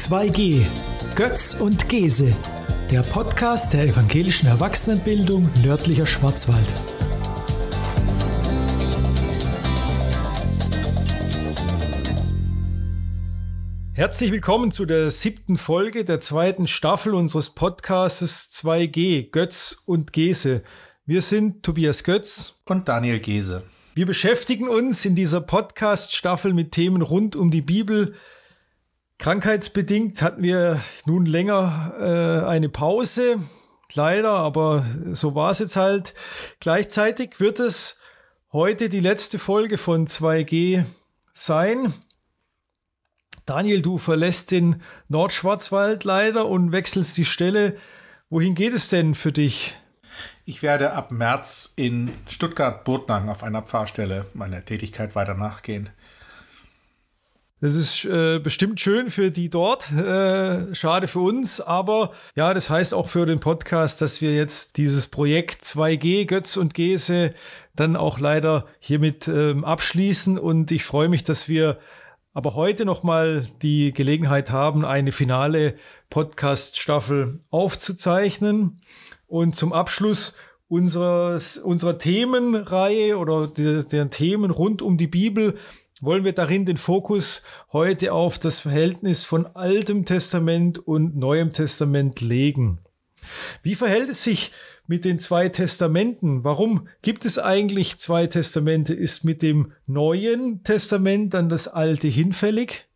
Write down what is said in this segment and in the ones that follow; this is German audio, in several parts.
2G Götz und Gese, der Podcast der evangelischen Erwachsenenbildung nördlicher Schwarzwald. Herzlich willkommen zu der siebten Folge der zweiten Staffel unseres Podcasts 2G Götz und Gese. Wir sind Tobias Götz und Daniel Gese. Wir beschäftigen uns in dieser Podcast-Staffel mit Themen rund um die Bibel. Krankheitsbedingt hatten wir nun länger äh, eine Pause, leider, aber so war es jetzt halt. Gleichzeitig wird es heute die letzte Folge von 2G sein. Daniel, du verlässt den Nordschwarzwald leider und wechselst die Stelle. Wohin geht es denn für dich? Ich werde ab März in Stuttgart-Burtnang auf einer Pfarrstelle meiner Tätigkeit weiter nachgehen. Das ist äh, bestimmt schön für die dort, äh, schade für uns, aber ja, das heißt auch für den Podcast, dass wir jetzt dieses Projekt 2G, Götz und Gese, dann auch leider hiermit ähm, abschließen und ich freue mich, dass wir aber heute nochmal die Gelegenheit haben, eine finale Podcast-Staffel aufzuzeichnen. Und zum Abschluss unseres, unserer Themenreihe oder der, der Themen rund um die Bibel wollen wir darin den Fokus heute auf das Verhältnis von Altem Testament und Neuem Testament legen. Wie verhält es sich mit den zwei Testamenten? Warum gibt es eigentlich zwei Testamente? Ist mit dem Neuen Testament dann das Alte hinfällig?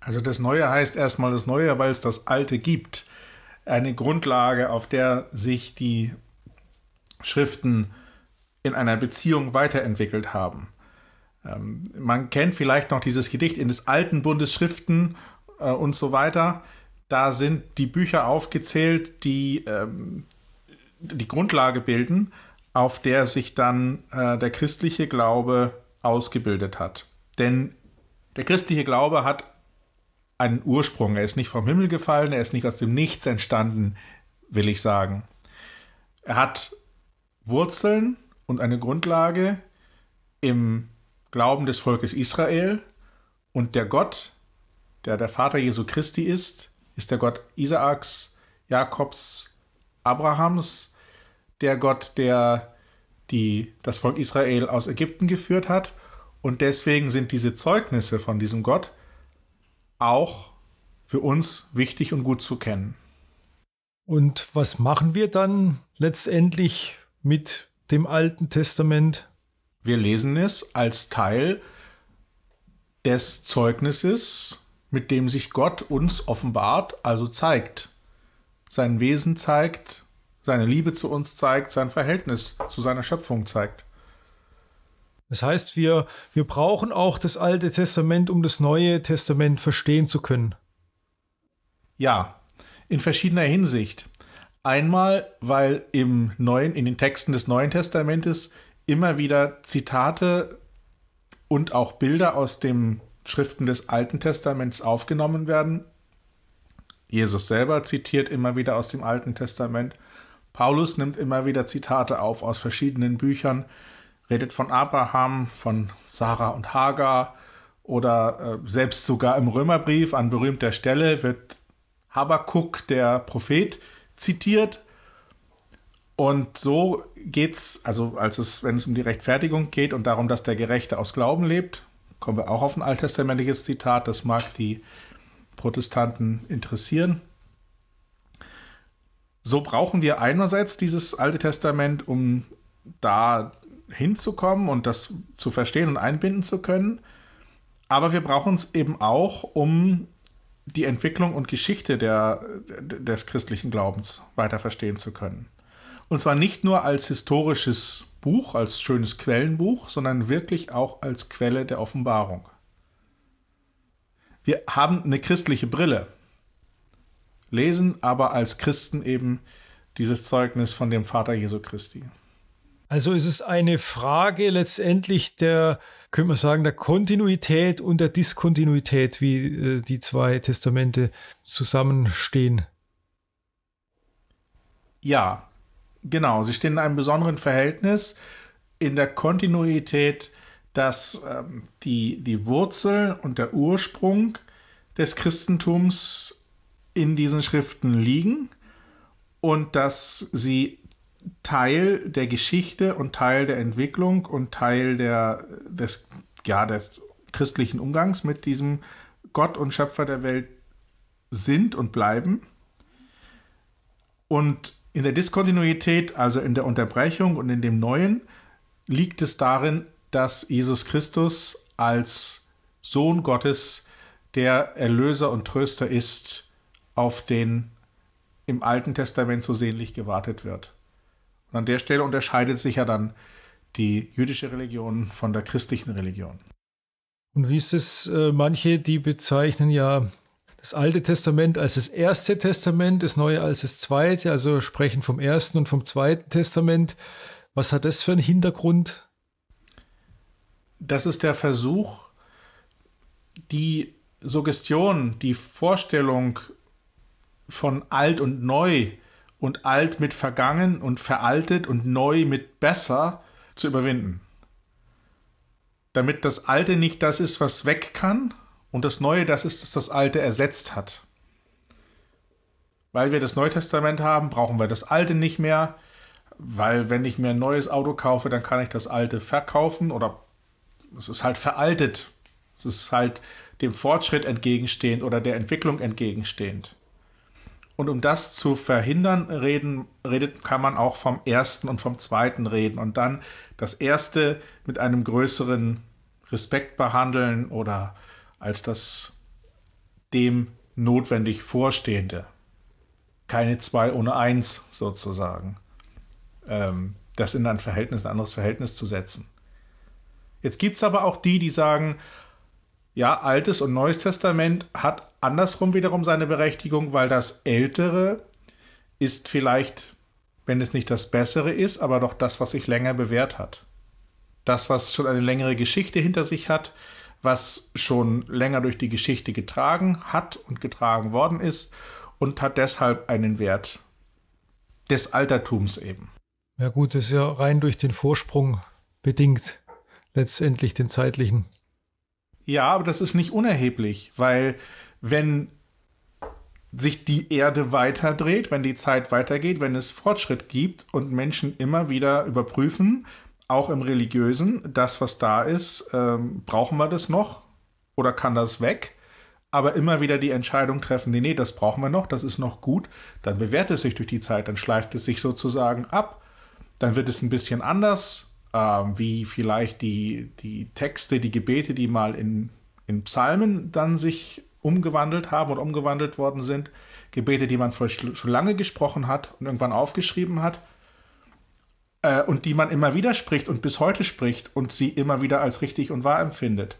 Also das Neue heißt erstmal das Neue, weil es das Alte gibt eine Grundlage, auf der sich die Schriften in einer Beziehung weiterentwickelt haben. Ähm, man kennt vielleicht noch dieses Gedicht in des alten Bundes Schriften äh, und so weiter. Da sind die Bücher aufgezählt, die ähm, die Grundlage bilden, auf der sich dann äh, der christliche Glaube ausgebildet hat. Denn der christliche Glaube hat einen Ursprung. Er ist nicht vom Himmel gefallen, er ist nicht aus dem Nichts entstanden, will ich sagen. Er hat Wurzeln und eine Grundlage im Glauben des Volkes Israel und der Gott, der der Vater Jesu Christi ist, ist der Gott Isaaks, Jakobs, Abrahams, der Gott, der die, das Volk Israel aus Ägypten geführt hat. Und deswegen sind diese Zeugnisse von diesem Gott auch für uns wichtig und gut zu kennen. Und was machen wir dann letztendlich mit dem Alten Testament? Wir lesen es als Teil des Zeugnisses, mit dem sich Gott uns offenbart, also zeigt. Sein Wesen zeigt, seine Liebe zu uns zeigt, sein Verhältnis zu seiner Schöpfung zeigt. Das heißt, wir, wir brauchen auch das Alte Testament, um das Neue Testament verstehen zu können. Ja, in verschiedener Hinsicht. Einmal, weil im Neuen, in den Texten des Neuen Testamentes immer wieder Zitate und auch Bilder aus den Schriften des Alten Testaments aufgenommen werden. Jesus selber zitiert immer wieder aus dem Alten Testament. Paulus nimmt immer wieder Zitate auf aus verschiedenen Büchern redet von Abraham, von Sarah und Hagar oder äh, selbst sogar im Römerbrief an berühmter Stelle wird Habakuk, der Prophet, zitiert. Und so geht's, also als es, wenn es um die Rechtfertigung geht und darum, dass der Gerechte aus Glauben lebt, kommen wir auch auf ein alttestamentliches Zitat, das mag die Protestanten interessieren. So brauchen wir einerseits dieses Alte Testament, um da hinzukommen und das zu verstehen und einbinden zu können. Aber wir brauchen es eben auch, um die Entwicklung und Geschichte der, des christlichen Glaubens weiter verstehen zu können. Und zwar nicht nur als historisches Buch, als schönes Quellenbuch, sondern wirklich auch als Quelle der Offenbarung. Wir haben eine christliche Brille, lesen aber als Christen eben dieses Zeugnis von dem Vater Jesu Christi. Also ist es eine Frage letztendlich der, könnte man sagen, der Kontinuität und der Diskontinuität, wie äh, die zwei Testamente zusammenstehen. Ja, genau. Sie stehen in einem besonderen Verhältnis in der Kontinuität, dass ähm, die, die Wurzel und der Ursprung des Christentums in diesen Schriften liegen und dass sie Teil der Geschichte und Teil der Entwicklung und Teil der, des, ja, des christlichen Umgangs mit diesem Gott und Schöpfer der Welt sind und bleiben. Und in der Diskontinuität, also in der Unterbrechung und in dem Neuen, liegt es darin, dass Jesus Christus als Sohn Gottes der Erlöser und Tröster ist, auf den im Alten Testament so sehnlich gewartet wird. Und an der Stelle unterscheidet sich ja dann die jüdische Religion von der christlichen Religion. Und wie ist es, äh, manche, die bezeichnen ja das Alte Testament als das Erste Testament, das Neue als das Zweite, also sprechen vom Ersten und vom Zweiten Testament. Was hat das für einen Hintergrund? Das ist der Versuch, die Suggestion, die Vorstellung von alt und neu und alt mit vergangen und veraltet und neu mit besser zu überwinden damit das Alte nicht das ist, was weg kann und das Neue das ist, was das Alte ersetzt hat. Weil wir das Neue Testament haben, brauchen wir das Alte nicht mehr, weil wenn ich mir ein neues Auto kaufe, dann kann ich das Alte verkaufen oder es ist halt veraltet. Es ist halt dem Fortschritt entgegenstehend oder der Entwicklung entgegenstehend. Und um das zu verhindern, reden, redet, kann man auch vom ersten und vom zweiten reden. Und dann das erste mit einem größeren Respekt behandeln oder als das dem notwendig Vorstehende. Keine zwei ohne eins sozusagen. Ähm, das in ein Verhältnis, ein anderes Verhältnis zu setzen. Jetzt gibt es aber auch die, die sagen, ja, Altes und Neues Testament hat andersrum wiederum seine Berechtigung, weil das Ältere ist vielleicht, wenn es nicht das Bessere ist, aber doch das, was sich länger bewährt hat. Das, was schon eine längere Geschichte hinter sich hat, was schon länger durch die Geschichte getragen hat und getragen worden ist und hat deshalb einen Wert des Altertums eben. Ja gut, das ist ja rein durch den Vorsprung bedingt, letztendlich den zeitlichen. Ja, aber das ist nicht unerheblich, weil wenn sich die Erde weiterdreht, wenn die Zeit weitergeht, wenn es Fortschritt gibt und Menschen immer wieder überprüfen, auch im religiösen, das, was da ist, ähm, brauchen wir das noch oder kann das weg? Aber immer wieder die Entscheidung treffen, nee, nee, das brauchen wir noch, das ist noch gut, dann bewährt es sich durch die Zeit, dann schleift es sich sozusagen ab, dann wird es ein bisschen anders, ähm, wie vielleicht die, die Texte, die Gebete, die mal in, in Psalmen dann sich umgewandelt haben und umgewandelt worden sind. Gebete, die man schon lange gesprochen hat und irgendwann aufgeschrieben hat. Äh, und die man immer wieder spricht und bis heute spricht und sie immer wieder als richtig und wahr empfindet.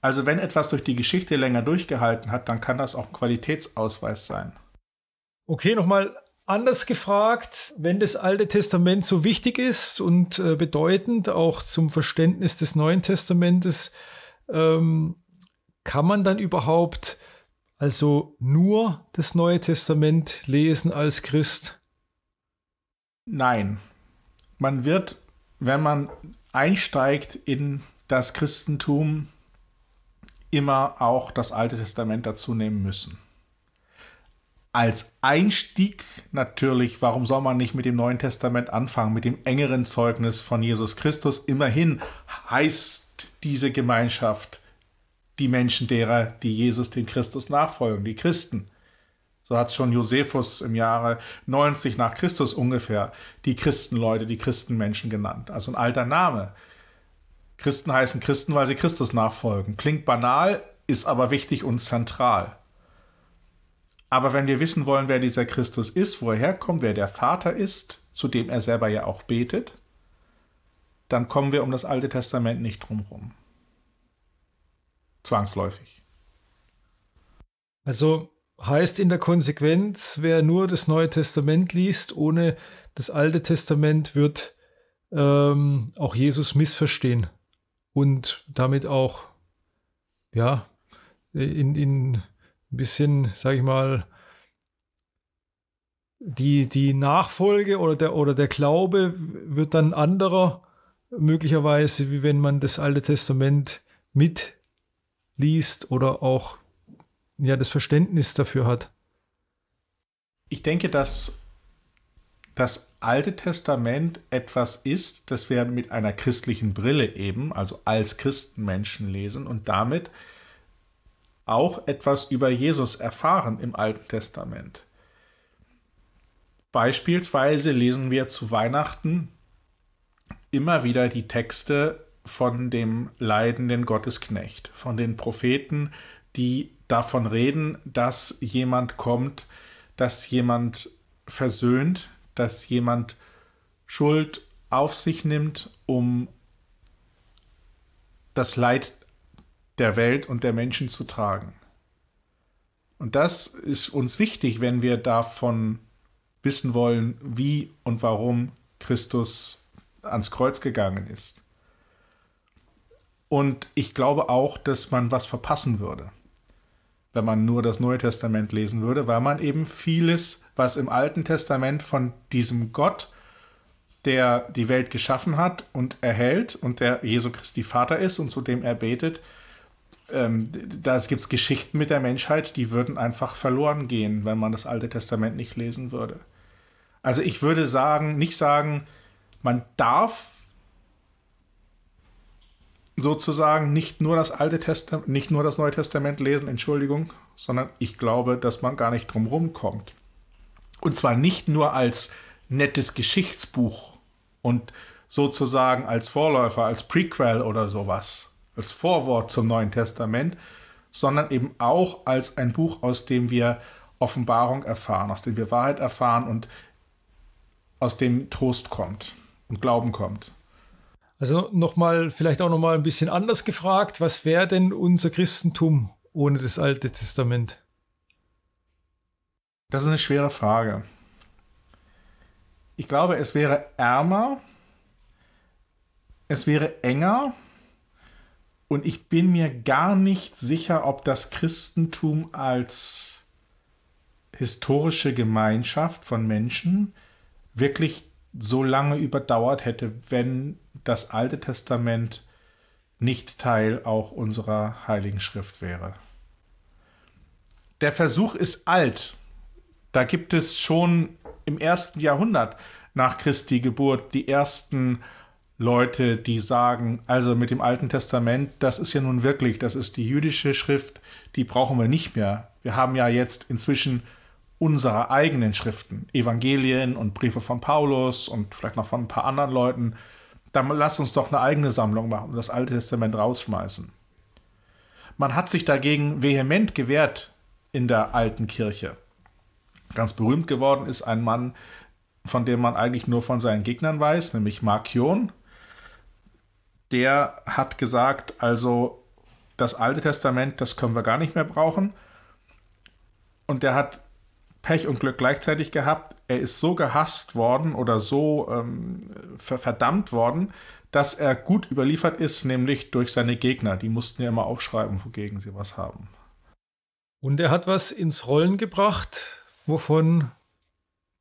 Also wenn etwas durch die Geschichte länger durchgehalten hat, dann kann das auch ein Qualitätsausweis sein. Okay, nochmal Anders gefragt, wenn das Alte Testament so wichtig ist und äh, bedeutend auch zum Verständnis des Neuen Testamentes, ähm, kann man dann überhaupt also nur das Neue Testament lesen als Christ? Nein. Man wird, wenn man einsteigt in das Christentum, immer auch das Alte Testament dazu nehmen müssen als Einstieg natürlich, warum soll man nicht mit dem Neuen Testament anfangen, mit dem engeren Zeugnis von Jesus Christus? Immerhin heißt diese Gemeinschaft die Menschen derer, die Jesus, dem Christus nachfolgen, die Christen. So hat schon Josephus im Jahre 90 nach Christus ungefähr die Christenleute, die Christenmenschen genannt. Also ein alter Name. Christen heißen Christen, weil sie Christus nachfolgen. Klingt banal, ist aber wichtig und zentral. Aber wenn wir wissen wollen, wer dieser Christus ist, wo er herkommt, wer der Vater ist, zu dem er selber ja auch betet, dann kommen wir um das Alte Testament nicht drumherum. Zwangsläufig. Also heißt in der Konsequenz, wer nur das Neue Testament liest, ohne das Alte Testament, wird ähm, auch Jesus missverstehen und damit auch, ja, in, in ein bisschen, sage ich mal, die, die Nachfolge oder der, oder der Glaube wird dann anderer, möglicherweise, wie wenn man das Alte Testament mitliest oder auch ja das Verständnis dafür hat. Ich denke, dass das Alte Testament etwas ist, das wir mit einer christlichen Brille eben, also als Christenmenschen lesen und damit auch etwas über Jesus erfahren im Alten Testament. Beispielsweise lesen wir zu Weihnachten immer wieder die Texte von dem leidenden Gottesknecht, von den Propheten, die davon reden, dass jemand kommt, dass jemand versöhnt, dass jemand Schuld auf sich nimmt, um das Leid der Welt und der Menschen zu tragen. Und das ist uns wichtig, wenn wir davon wissen wollen, wie und warum Christus ans Kreuz gegangen ist. Und ich glaube auch, dass man was verpassen würde, wenn man nur das Neue Testament lesen würde, weil man eben vieles, was im Alten Testament von diesem Gott, der die Welt geschaffen hat und erhält und der Jesu Christi Vater ist und zu dem er betet, ähm, da gibt es Geschichten mit der Menschheit, die würden einfach verloren gehen, wenn man das Alte Testament nicht lesen würde. Also ich würde sagen, nicht sagen, man darf sozusagen nicht nur das Alte Testament, nicht nur das Neue Testament lesen, Entschuldigung, sondern ich glaube, dass man gar nicht drum rumkommt. Und zwar nicht nur als nettes Geschichtsbuch und sozusagen als Vorläufer, als Prequel oder sowas, als Vorwort zum Neuen Testament, sondern eben auch als ein Buch, aus dem wir Offenbarung erfahren, aus dem wir Wahrheit erfahren und aus dem Trost kommt und Glauben kommt. Also nochmal, vielleicht auch nochmal ein bisschen anders gefragt, was wäre denn unser Christentum ohne das Alte Testament? Das ist eine schwere Frage. Ich glaube, es wäre ärmer, es wäre enger und ich bin mir gar nicht sicher, ob das Christentum als historische Gemeinschaft von Menschen wirklich so lange überdauert hätte, wenn das Alte Testament nicht Teil auch unserer Heiligen Schrift wäre. Der Versuch ist alt. Da gibt es schon im ersten Jahrhundert nach Christi Geburt die ersten Leute, die sagen, also mit dem Alten Testament, das ist ja nun wirklich, das ist die jüdische Schrift, die brauchen wir nicht mehr. Wir haben ja jetzt inzwischen unsere eigenen Schriften, Evangelien und Briefe von Paulus und vielleicht noch von ein paar anderen Leuten dann lass uns doch eine eigene Sammlung machen und das Alte Testament rausschmeißen. Man hat sich dagegen vehement gewehrt in der alten Kirche. Ganz berühmt geworden ist ein Mann, von dem man eigentlich nur von seinen Gegnern weiß, nämlich Markion. Der hat gesagt, also das Alte Testament, das können wir gar nicht mehr brauchen. Und der hat Pech und Glück gleichzeitig gehabt. Er ist so gehasst worden oder so ähm, verdammt worden, dass er gut überliefert ist, nämlich durch seine Gegner. Die mussten ja immer aufschreiben, wogegen sie was haben. Und er hat was ins Rollen gebracht, wovon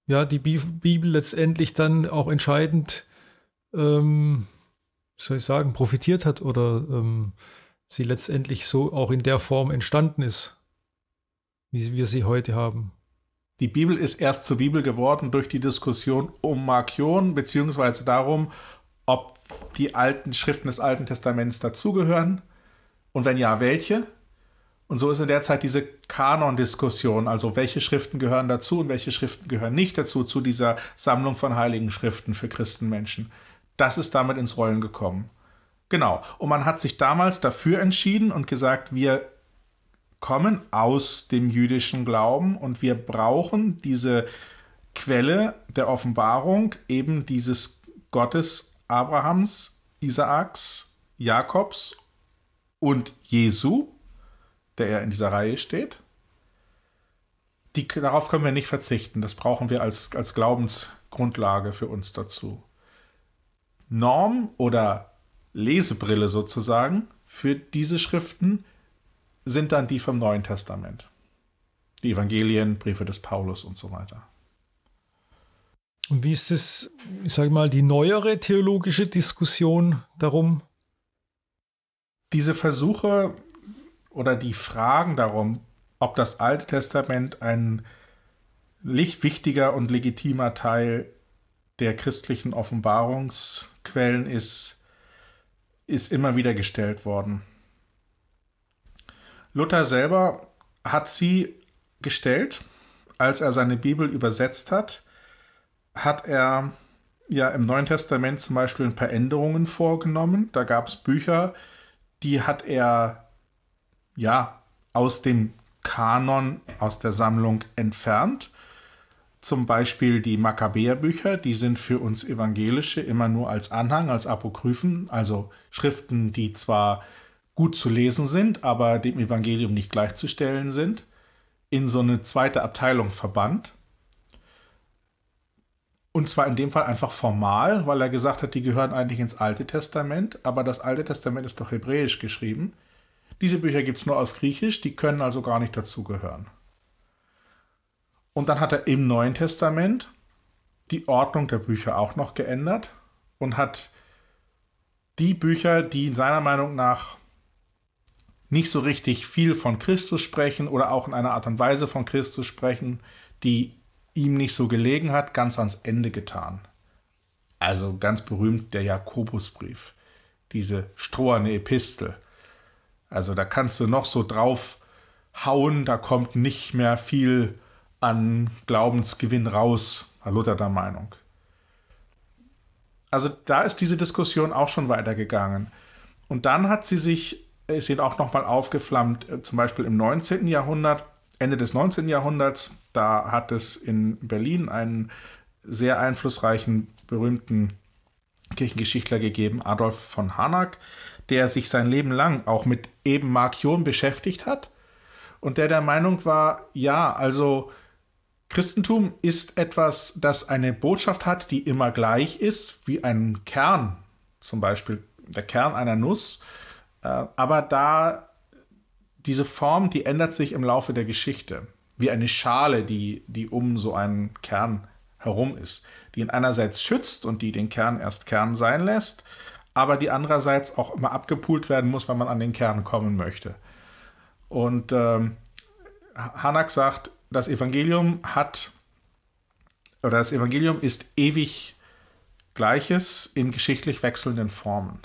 ja die Bibel letztendlich dann auch entscheidend, ähm, soll ich sagen, profitiert hat oder ähm, sie letztendlich so auch in der Form entstanden ist, wie wir sie heute haben. Die Bibel ist erst zur Bibel geworden durch die Diskussion um Markion, beziehungsweise darum, ob die alten Schriften des Alten Testaments dazugehören und wenn ja, welche. Und so ist in der Zeit diese Kanon-Diskussion, also welche Schriften gehören dazu und welche Schriften gehören nicht dazu, zu dieser Sammlung von heiligen Schriften für Christenmenschen. Das ist damit ins Rollen gekommen. Genau. Und man hat sich damals dafür entschieden und gesagt, wir kommen aus dem jüdischen Glauben und wir brauchen diese Quelle der Offenbarung, eben dieses Gottes Abrahams, Isaaks, Jakobs und Jesu, der ja in dieser Reihe steht. Die, darauf können wir nicht verzichten. Das brauchen wir als, als Glaubensgrundlage für uns dazu. Norm oder Lesebrille sozusagen für diese Schriften sind dann die vom Neuen Testament. Die Evangelien, Briefe des Paulus und so weiter. Und wie ist es, ich sage mal, die neuere theologische Diskussion darum? Diese Versuche oder die Fragen darum, ob das Alte Testament ein wichtiger und legitimer Teil der christlichen Offenbarungsquellen ist, ist immer wieder gestellt worden. Luther selber hat sie gestellt, als er seine Bibel übersetzt hat, hat er ja im Neuen Testament zum Beispiel ein paar Änderungen vorgenommen. Da gab es Bücher, die hat er ja aus dem Kanon, aus der Sammlung entfernt. Zum Beispiel die Makkabäerbücher, die sind für uns Evangelische immer nur als Anhang, als Apokryphen, also Schriften, die zwar gut zu lesen sind, aber dem Evangelium nicht gleichzustellen sind, in so eine zweite Abteilung verbannt. Und zwar in dem Fall einfach formal, weil er gesagt hat, die gehören eigentlich ins Alte Testament, aber das Alte Testament ist doch hebräisch geschrieben. Diese Bücher gibt es nur auf Griechisch, die können also gar nicht dazugehören. Und dann hat er im Neuen Testament die Ordnung der Bücher auch noch geändert und hat die Bücher, die seiner Meinung nach nicht so richtig viel von Christus sprechen oder auch in einer Art und Weise von Christus sprechen, die ihm nicht so gelegen hat, ganz ans Ende getan. Also ganz berühmt der Jakobusbrief, diese stroherne Epistel. Also da kannst du noch so drauf hauen, da kommt nicht mehr viel an Glaubensgewinn raus, war Luther der Meinung. Also da ist diese Diskussion auch schon weitergegangen. Und dann hat sie sich, ist sie auch nochmal aufgeflammt, äh, zum Beispiel im 19. Jahrhundert, Ende des 19. Jahrhunderts, da hat es in Berlin einen sehr einflussreichen, berühmten Kirchengeschichtler gegeben, Adolf von Harnack, der sich sein Leben lang auch mit eben Markion beschäftigt hat und der der Meinung war, ja, also Christentum ist etwas, das eine Botschaft hat, die immer gleich ist, wie ein Kern, zum Beispiel der Kern einer Nuss, äh, aber da diese Form, die ändert sich im Laufe der Geschichte. Wie eine Schale, die, die um so einen Kern herum ist. Die ihn einerseits schützt und die den Kern erst Kern sein lässt, aber die andererseits auch immer abgepult werden muss, wenn man an den Kern kommen möchte. Und ähm, Hanak sagt, das Evangelium hat, oder das Evangelium ist ewig Gleiches in geschichtlich wechselnden Formen.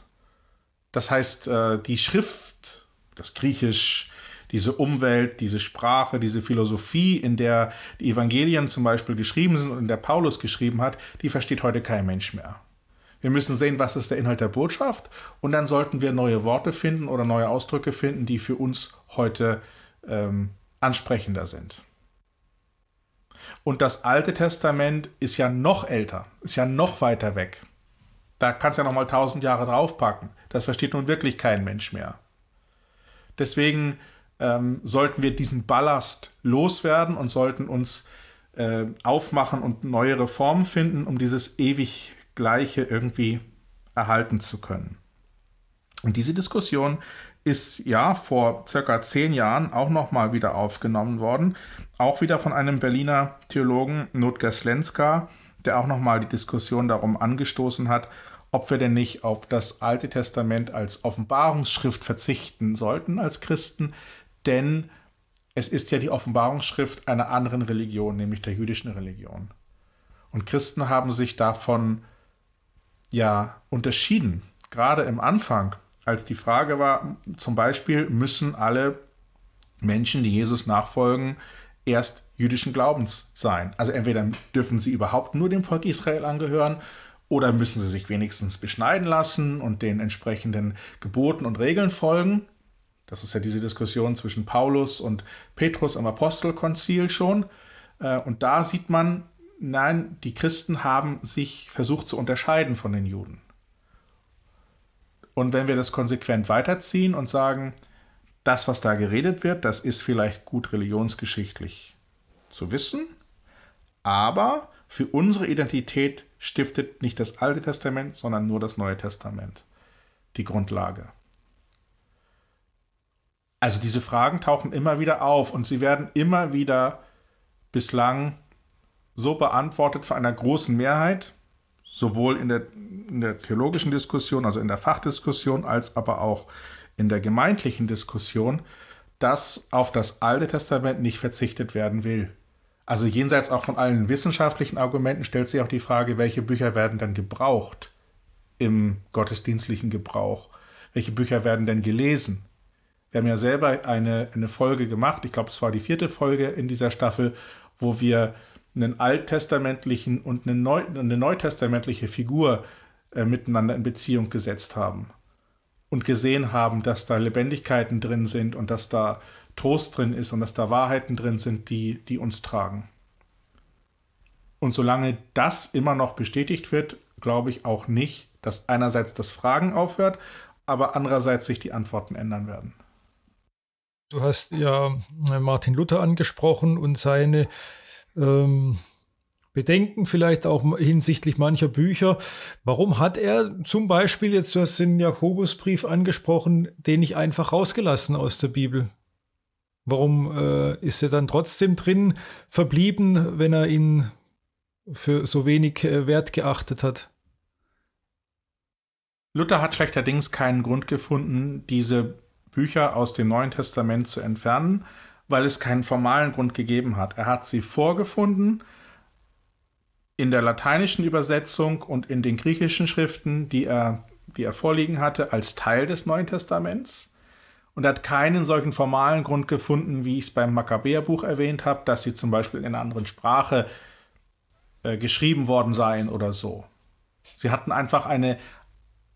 Das heißt, äh, die Schrift das Griechisch, diese Umwelt, diese Sprache, diese Philosophie, in der die Evangelien zum Beispiel geschrieben sind und in der Paulus geschrieben hat, die versteht heute kein Mensch mehr. Wir müssen sehen, was ist der Inhalt der Botschaft und dann sollten wir neue Worte finden oder neue Ausdrücke finden, die für uns heute ähm, ansprechender sind. Und das Alte Testament ist ja noch älter, ist ja noch weiter weg. Da kannst du ja noch mal tausend Jahre draufpacken. Das versteht nun wirklich kein Mensch mehr. Deswegen ähm, sollten wir diesen Ballast loswerden und sollten uns äh, aufmachen und neue Reformen finden, um dieses ewig Gleiche irgendwie erhalten zu können. Und diese Diskussion ist ja vor circa zehn Jahren auch nochmal wieder aufgenommen worden, auch wieder von einem Berliner Theologen, Notger Slenska, der auch nochmal die Diskussion darum angestoßen hat, ob wir denn nicht auf das Alte Testament als Offenbarungsschrift verzichten sollten als Christen, denn es ist ja die Offenbarungsschrift einer anderen Religion, nämlich der jüdischen Religion. Und Christen haben sich davon ja unterschieden, gerade im Anfang, als die Frage war, zum Beispiel müssen alle Menschen, die Jesus nachfolgen, erst jüdischen Glaubens sein. Also entweder dürfen sie überhaupt nur dem Volk Israel angehören oder müssen sie sich wenigstens beschneiden lassen und den entsprechenden Geboten und Regeln folgen? Das ist ja diese Diskussion zwischen Paulus und Petrus am Apostelkonzil schon. Äh, und da sieht man, nein, die Christen haben sich versucht zu unterscheiden von den Juden. Und wenn wir das konsequent weiterziehen und sagen, das, was da geredet wird, das ist vielleicht gut religionsgeschichtlich zu wissen, aber für unsere Identität stiftet nicht das Alte Testament, sondern nur das Neue Testament die Grundlage. Also diese Fragen tauchen immer wieder auf und sie werden immer wieder bislang so beantwortet von einer großen Mehrheit, sowohl in der, in der theologischen Diskussion, also in der Fachdiskussion, als aber auch in der gemeindlichen Diskussion, dass auf das Alte Testament nicht verzichtet werden will. Also jenseits auch von allen wissenschaftlichen Argumenten stellt sich auch die Frage, welche Bücher werden dann gebraucht im gottesdienstlichen Gebrauch? Welche Bücher werden denn gelesen? Wir haben ja selber eine, eine Folge gemacht, ich glaube, es war die vierte Folge in dieser Staffel, wo wir einen alttestamentlichen und eine, Neu eine neutestamentliche Figur äh, miteinander in Beziehung gesetzt haben und gesehen haben, dass da Lebendigkeiten drin sind und dass da Trost drin ist und dass da Wahrheiten drin sind, die, die uns tragen. Und solange das immer noch bestätigt wird, glaube ich auch nicht, dass einerseits das Fragen aufhört, aber andererseits sich die Antworten ändern werden. Du hast ja äh, Martin Luther angesprochen und seine ähm, Bedenken vielleicht auch hinsichtlich mancher Bücher. Warum hat er zum Beispiel, jetzt du hast den Jakobusbrief angesprochen, den nicht einfach rausgelassen aus der Bibel? Warum äh, ist er dann trotzdem drin verblieben, wenn er ihn für so wenig äh, Wert geachtet hat? Luther hat schlechterdings keinen Grund gefunden, diese Bücher aus dem Neuen Testament zu entfernen, weil es keinen formalen Grund gegeben hat. Er hat sie vorgefunden in der lateinischen Übersetzung und in den griechischen Schriften, die er, die er vorliegen hatte, als Teil des Neuen Testaments und hat keinen solchen formalen Grund gefunden, wie ich es beim Makkabäerbuch erwähnt habe, dass sie zum Beispiel in einer anderen Sprache äh, geschrieben worden seien oder so. Sie hatten einfach eine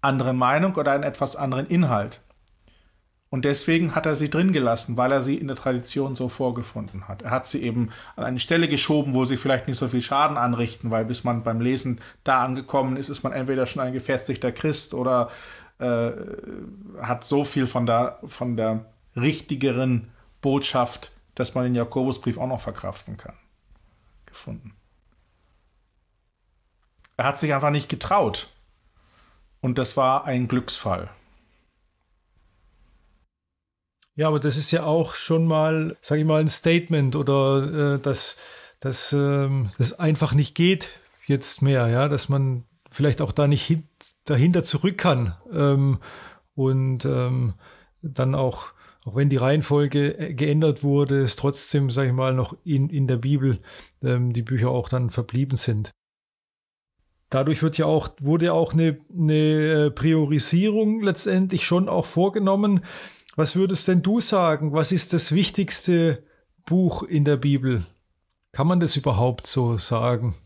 andere Meinung oder einen etwas anderen Inhalt. Und deswegen hat er sie drin gelassen, weil er sie in der Tradition so vorgefunden hat. Er hat sie eben an eine Stelle geschoben, wo sie vielleicht nicht so viel Schaden anrichten, weil bis man beim Lesen da angekommen ist, ist man entweder schon ein gefestigter Christ oder äh, hat so viel von der, von der richtigeren Botschaft, dass man den Jakobusbrief auch noch verkraften kann, gefunden. Er hat sich einfach nicht getraut. Und das war ein Glücksfall. Ja, aber das ist ja auch schon mal, sage ich mal, ein Statement oder äh, dass, dass ähm, das einfach nicht geht jetzt mehr, ja, dass man vielleicht auch da nicht hin, dahinter zurück kann ähm, und ähm, dann auch, auch wenn die Reihenfolge äh, geändert wurde, es trotzdem, sage ich mal, noch in, in der Bibel ähm, die Bücher auch dann verblieben sind. Dadurch wird ja auch, wurde auch eine, eine Priorisierung letztendlich schon auch vorgenommen was würdest denn du sagen? Was ist das wichtigste Buch in der Bibel? Kann man das überhaupt so sagen?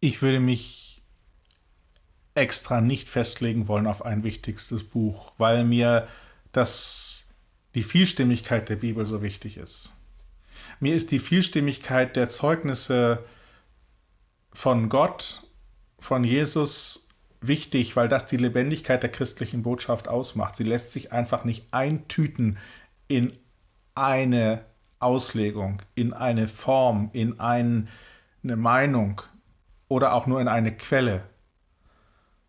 Ich würde mich extra nicht festlegen wollen auf ein wichtigstes Buch, weil mir das die Vielstimmigkeit der Bibel so wichtig ist. Mir ist die Vielstimmigkeit der Zeugnisse von Gott, von Jesus wichtig, weil das die Lebendigkeit der christlichen Botschaft ausmacht. Sie lässt sich einfach nicht eintüten in eine Auslegung, in eine Form, in ein, eine Meinung oder auch nur in eine Quelle,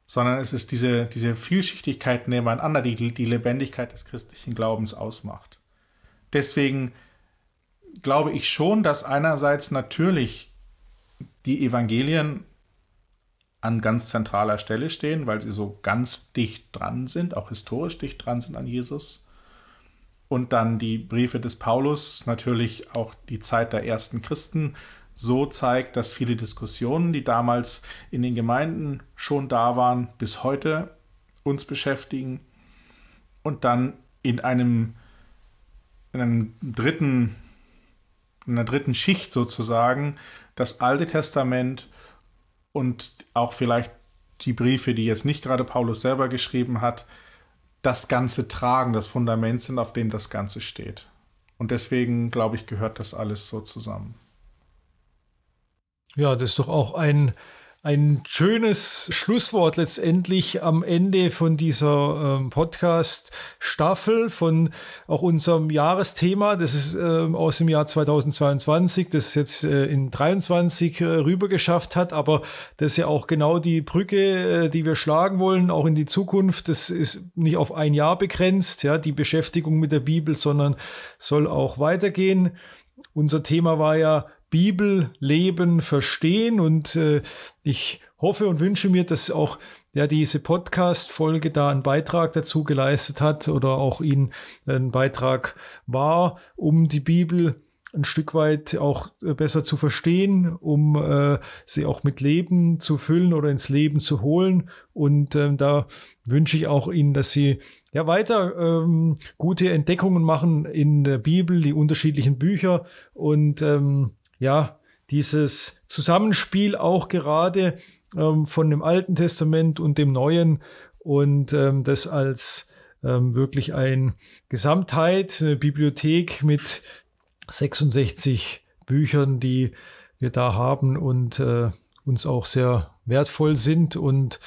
sondern es ist diese, diese Vielschichtigkeit nebeneinander, die die Lebendigkeit des christlichen Glaubens ausmacht. Deswegen glaube ich schon, dass einerseits natürlich die Evangelien an ganz zentraler Stelle stehen, weil sie so ganz dicht dran sind, auch historisch dicht dran sind an Jesus. Und dann die Briefe des Paulus, natürlich auch die Zeit der ersten Christen, so zeigt, dass viele Diskussionen, die damals in den Gemeinden schon da waren, bis heute uns beschäftigen. Und dann in einem, in einem dritten, in einer dritten Schicht sozusagen das Alte Testament und auch vielleicht die Briefe, die jetzt nicht gerade Paulus selber geschrieben hat, das Ganze tragen, das Fundament sind, auf dem das Ganze steht. Und deswegen, glaube ich, gehört das alles so zusammen. Ja, das ist doch auch ein ein schönes Schlusswort letztendlich am Ende von dieser ähm, Podcast-Staffel, von auch unserem Jahresthema. Das ist ähm, aus dem Jahr 2022, das jetzt äh, in 23 äh, rüber geschafft hat, aber das ist ja auch genau die Brücke, äh, die wir schlagen wollen, auch in die Zukunft. Das ist nicht auf ein Jahr begrenzt, ja, die Beschäftigung mit der Bibel, sondern soll auch weitergehen. Unser Thema war ja Bibel leben, verstehen. Und äh, ich hoffe und wünsche mir, dass auch ja, diese Podcast-Folge da einen Beitrag dazu geleistet hat oder auch ihn ein Beitrag war, um die Bibel ein Stück weit auch äh, besser zu verstehen, um äh, sie auch mit Leben zu füllen oder ins Leben zu holen. Und ähm, da wünsche ich auch Ihnen, dass Sie ja weiter ähm, gute Entdeckungen machen in der Bibel, die unterschiedlichen Bücher und ähm, ja, dieses Zusammenspiel auch gerade ähm, von dem Alten Testament und dem Neuen und ähm, das als ähm, wirklich ein Gesamtheit, eine Bibliothek mit 66 Büchern, die wir da haben und äh, uns auch sehr wertvoll sind. Und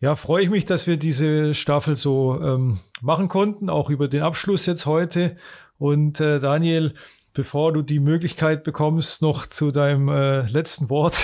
ja, freue ich mich, dass wir diese Staffel so ähm, machen konnten, auch über den Abschluss jetzt heute. Und äh, Daniel, bevor du die Möglichkeit bekommst, noch zu deinem äh, letzten Wort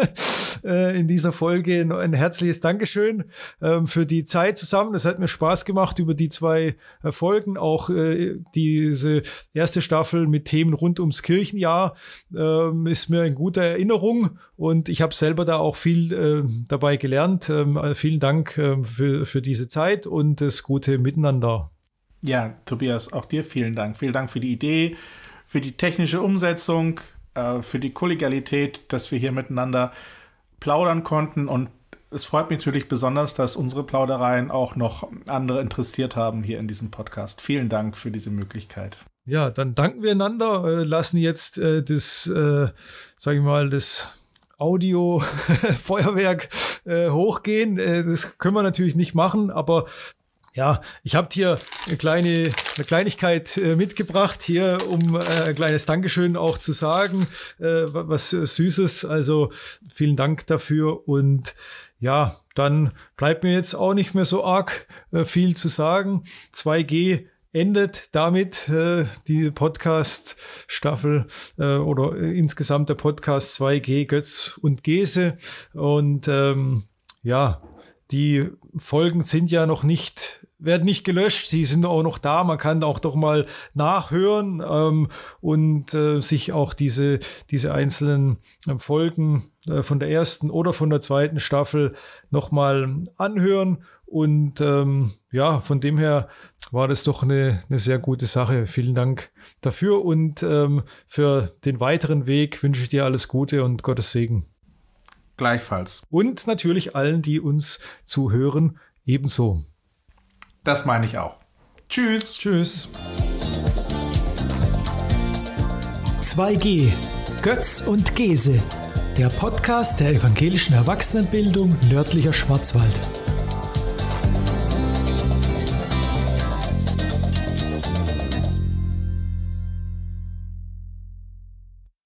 äh, in dieser Folge ein herzliches Dankeschön ähm, für die Zeit zusammen. Es hat mir Spaß gemacht über die zwei äh, Folgen, auch äh, diese erste Staffel mit Themen rund ums Kirchenjahr ähm, ist mir in guter Erinnerung und ich habe selber da auch viel äh, dabei gelernt. Ähm, also vielen Dank äh, für, für diese Zeit und das gute Miteinander. Ja, Tobias, auch dir vielen Dank. Vielen Dank für die Idee für die technische Umsetzung, äh, für die Kollegialität, dass wir hier miteinander plaudern konnten. Und es freut mich natürlich besonders, dass unsere Plaudereien auch noch andere interessiert haben hier in diesem Podcast. Vielen Dank für diese Möglichkeit. Ja, dann danken wir einander, äh, lassen jetzt äh, das, äh, sage ich mal, das Audio-Feuerwerk äh, hochgehen. Äh, das können wir natürlich nicht machen, aber ja, ich habe hier eine kleine eine Kleinigkeit äh, mitgebracht hier, um äh, ein kleines Dankeschön auch zu sagen, äh, was äh, Süßes. Also vielen Dank dafür und ja, dann bleibt mir jetzt auch nicht mehr so arg äh, viel zu sagen. 2G endet damit äh, die Podcast-Staffel äh, oder äh, insgesamt der Podcast 2G Götz und Gese. Und ähm, ja, die Folgen sind ja noch nicht, werden nicht gelöscht, sie sind auch noch da. Man kann auch doch mal nachhören ähm, und äh, sich auch diese, diese einzelnen äh, Folgen äh, von der ersten oder von der zweiten Staffel nochmal anhören. Und ähm, ja, von dem her war das doch eine, eine sehr gute Sache. Vielen Dank dafür und ähm, für den weiteren Weg wünsche ich dir alles Gute und Gottes Segen. Gleichfalls. Und natürlich allen, die uns zuhören, ebenso. Das meine ich auch. Tschüss. Tschüss. 2G. Götz und Gese. Der Podcast der evangelischen Erwachsenenbildung nördlicher Schwarzwald.